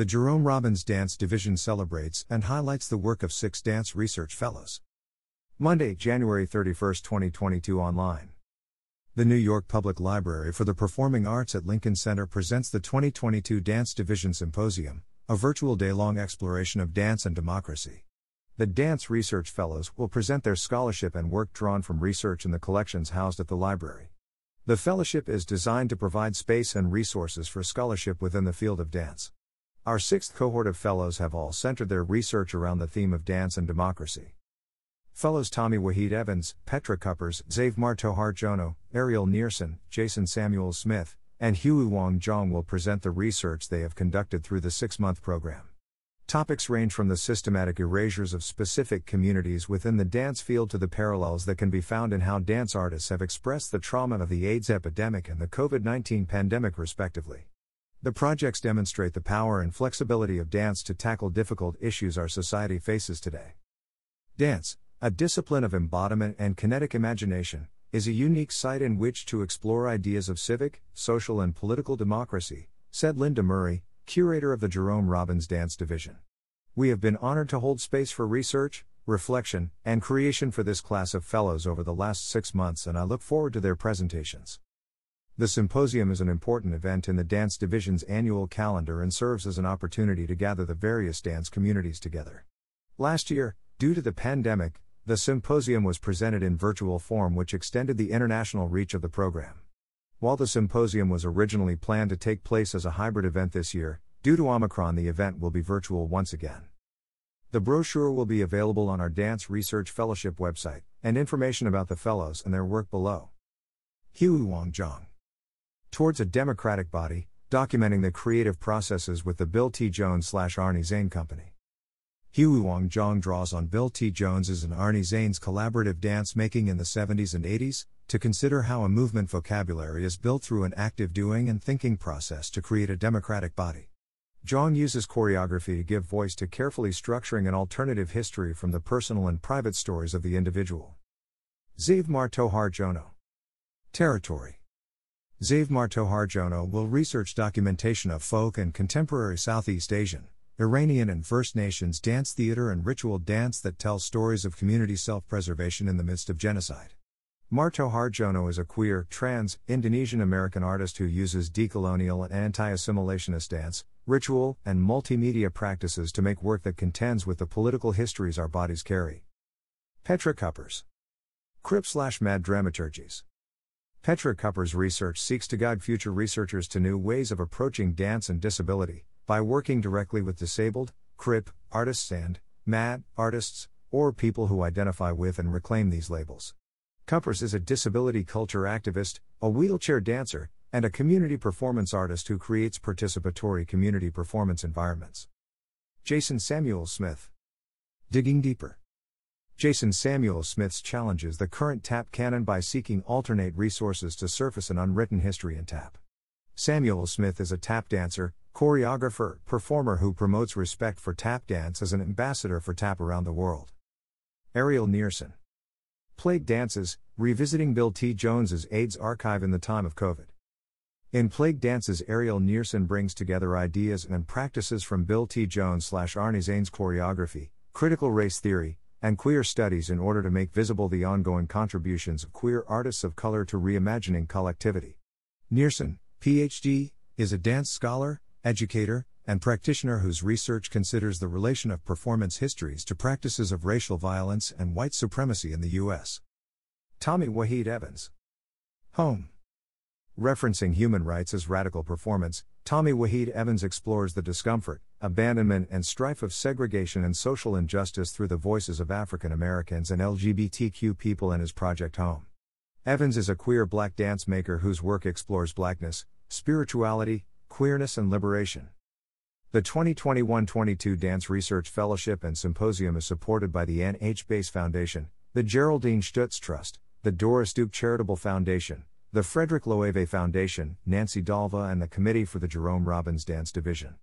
The Jerome Robbins Dance Division celebrates and highlights the work of six dance research fellows. Monday, January 31, 2022 online. The New York Public Library for the Performing Arts at Lincoln Center presents the 2022 Dance Division Symposium, a virtual day long exploration of dance and democracy. The Dance Research Fellows will present their scholarship and work drawn from research in the collections housed at the library. The fellowship is designed to provide space and resources for scholarship within the field of dance. Our sixth cohort of fellows have all centered their research around the theme of dance and democracy. Fellows Tommie-Waheed Evans, Petra Kuppers, Zave Martohardjono, Ariel Nereson, Jason Samuel Smith, and Huiwang Zhang will present the research they have conducted through the six month program. Topics range from the systematic erasures of specific communities within the dance field to the parallels that can be found in how dance artists have expressed the trauma of the AIDS epidemic and the COVID 19 pandemic, respectively. The projects demonstrate the power and flexibility of dance to tackle difficult issues our society faces today. Dance, a discipline of embodiment and kinetic imagination, is a unique site in which to explore ideas of civic, social, and political democracy, said Linda Murray, curator of the Jerome Robbins Dance Division. We have been honored to hold space for research, reflection, and creation for this class of fellows over the last six months, and I look forward to their presentations. The symposium is an important event in the Dance Division's annual calendar and serves as an opportunity to gather the various dance communities together. Last year, due to the pandemic, the symposium was presented in virtual form, which extended the international reach of the program. While the symposium was originally planned to take place as a hybrid event this year, due to Omicron, the event will be virtual once again. The brochure will be available on our Dance Research Fellowship website, and information about the fellows and their work below. Wong Jong. Towards a democratic body, documenting the creative processes with the Bill T. Jones slash Arnie Zane Company. Huiwang Zhang draws on Bill T. Jones's and Arnie Zane's collaborative dance making in the 70s and 80s to consider how a movement vocabulary is built through an active doing and thinking process to create a democratic body. Zhang uses choreography to give voice to carefully structuring an alternative history from the personal and private stories of the individual. Zave Martohardjono. Territory. Zave Martohardjono will research documentation of folk and contemporary Southeast Asian, Iranian and First Nations dance theater and ritual dance that tells stories of community self preservation in the midst of genocide. Martohardjono is a queer, trans, Indonesian American artist who uses decolonial and anti assimilationist dance, ritual, and multimedia practices to make work that contends with the political histories our bodies carry. Petra Kuppers. Crip slash Mad Dramaturgies. Petra Kuppers' research seeks to guide future researchers to new ways of approaching dance and disability, by working directly with disabled, CRIP, artists, and MAD, artists, or people who identify with and reclaim these labels. Kuppers is a disability culture activist, a wheelchair dancer, and a community performance artist who creates participatory community performance environments. Jason Samuel Smith. Digging Deeper. Jason Samuel Smith's challenges the current tap canon by seeking alternate resources to surface an unwritten history in tap. Samuel Smith is a tap dancer, choreographer, performer who promotes respect for tap dance as an ambassador for tap around the world. Ariel Nereson. Plague Dances, revisiting Bill T. Jones's AIDS archive in the time of COVID. In Plague Dances, Ariel Nereson brings together ideas and practices from Bill T. Jones slash Arnie Zane's choreography, critical race theory, and queer studies in order to make visible the ongoing contributions of queer artists of color to reimagining collectivity. Nereson, PhD, is a dance scholar, educator, and practitioner whose research considers the relation of performance histories to practices of racial violence and white supremacy in the U.S. Tommie-Waheed Evans. Home. Referencing human rights as radical performance, Tommie-Waheed Evans explores the discomfort, abandonment, and strife of segregation and social injustice through the voices of African Americans and LGBTQ people in his project Home. Evans is a queer black dance maker whose work explores blackness, spirituality, queerness, and liberation. The 2021 22 Dance Research Fellowship and Symposium is supported by the Anne H. Bass Foundation, the Geraldine Stutz Trust, the Doris Duke Charitable Foundation, the Frederick Loewe Foundation, Nancy Dalva, and the Committee for the Jerome Robbins Dance Division.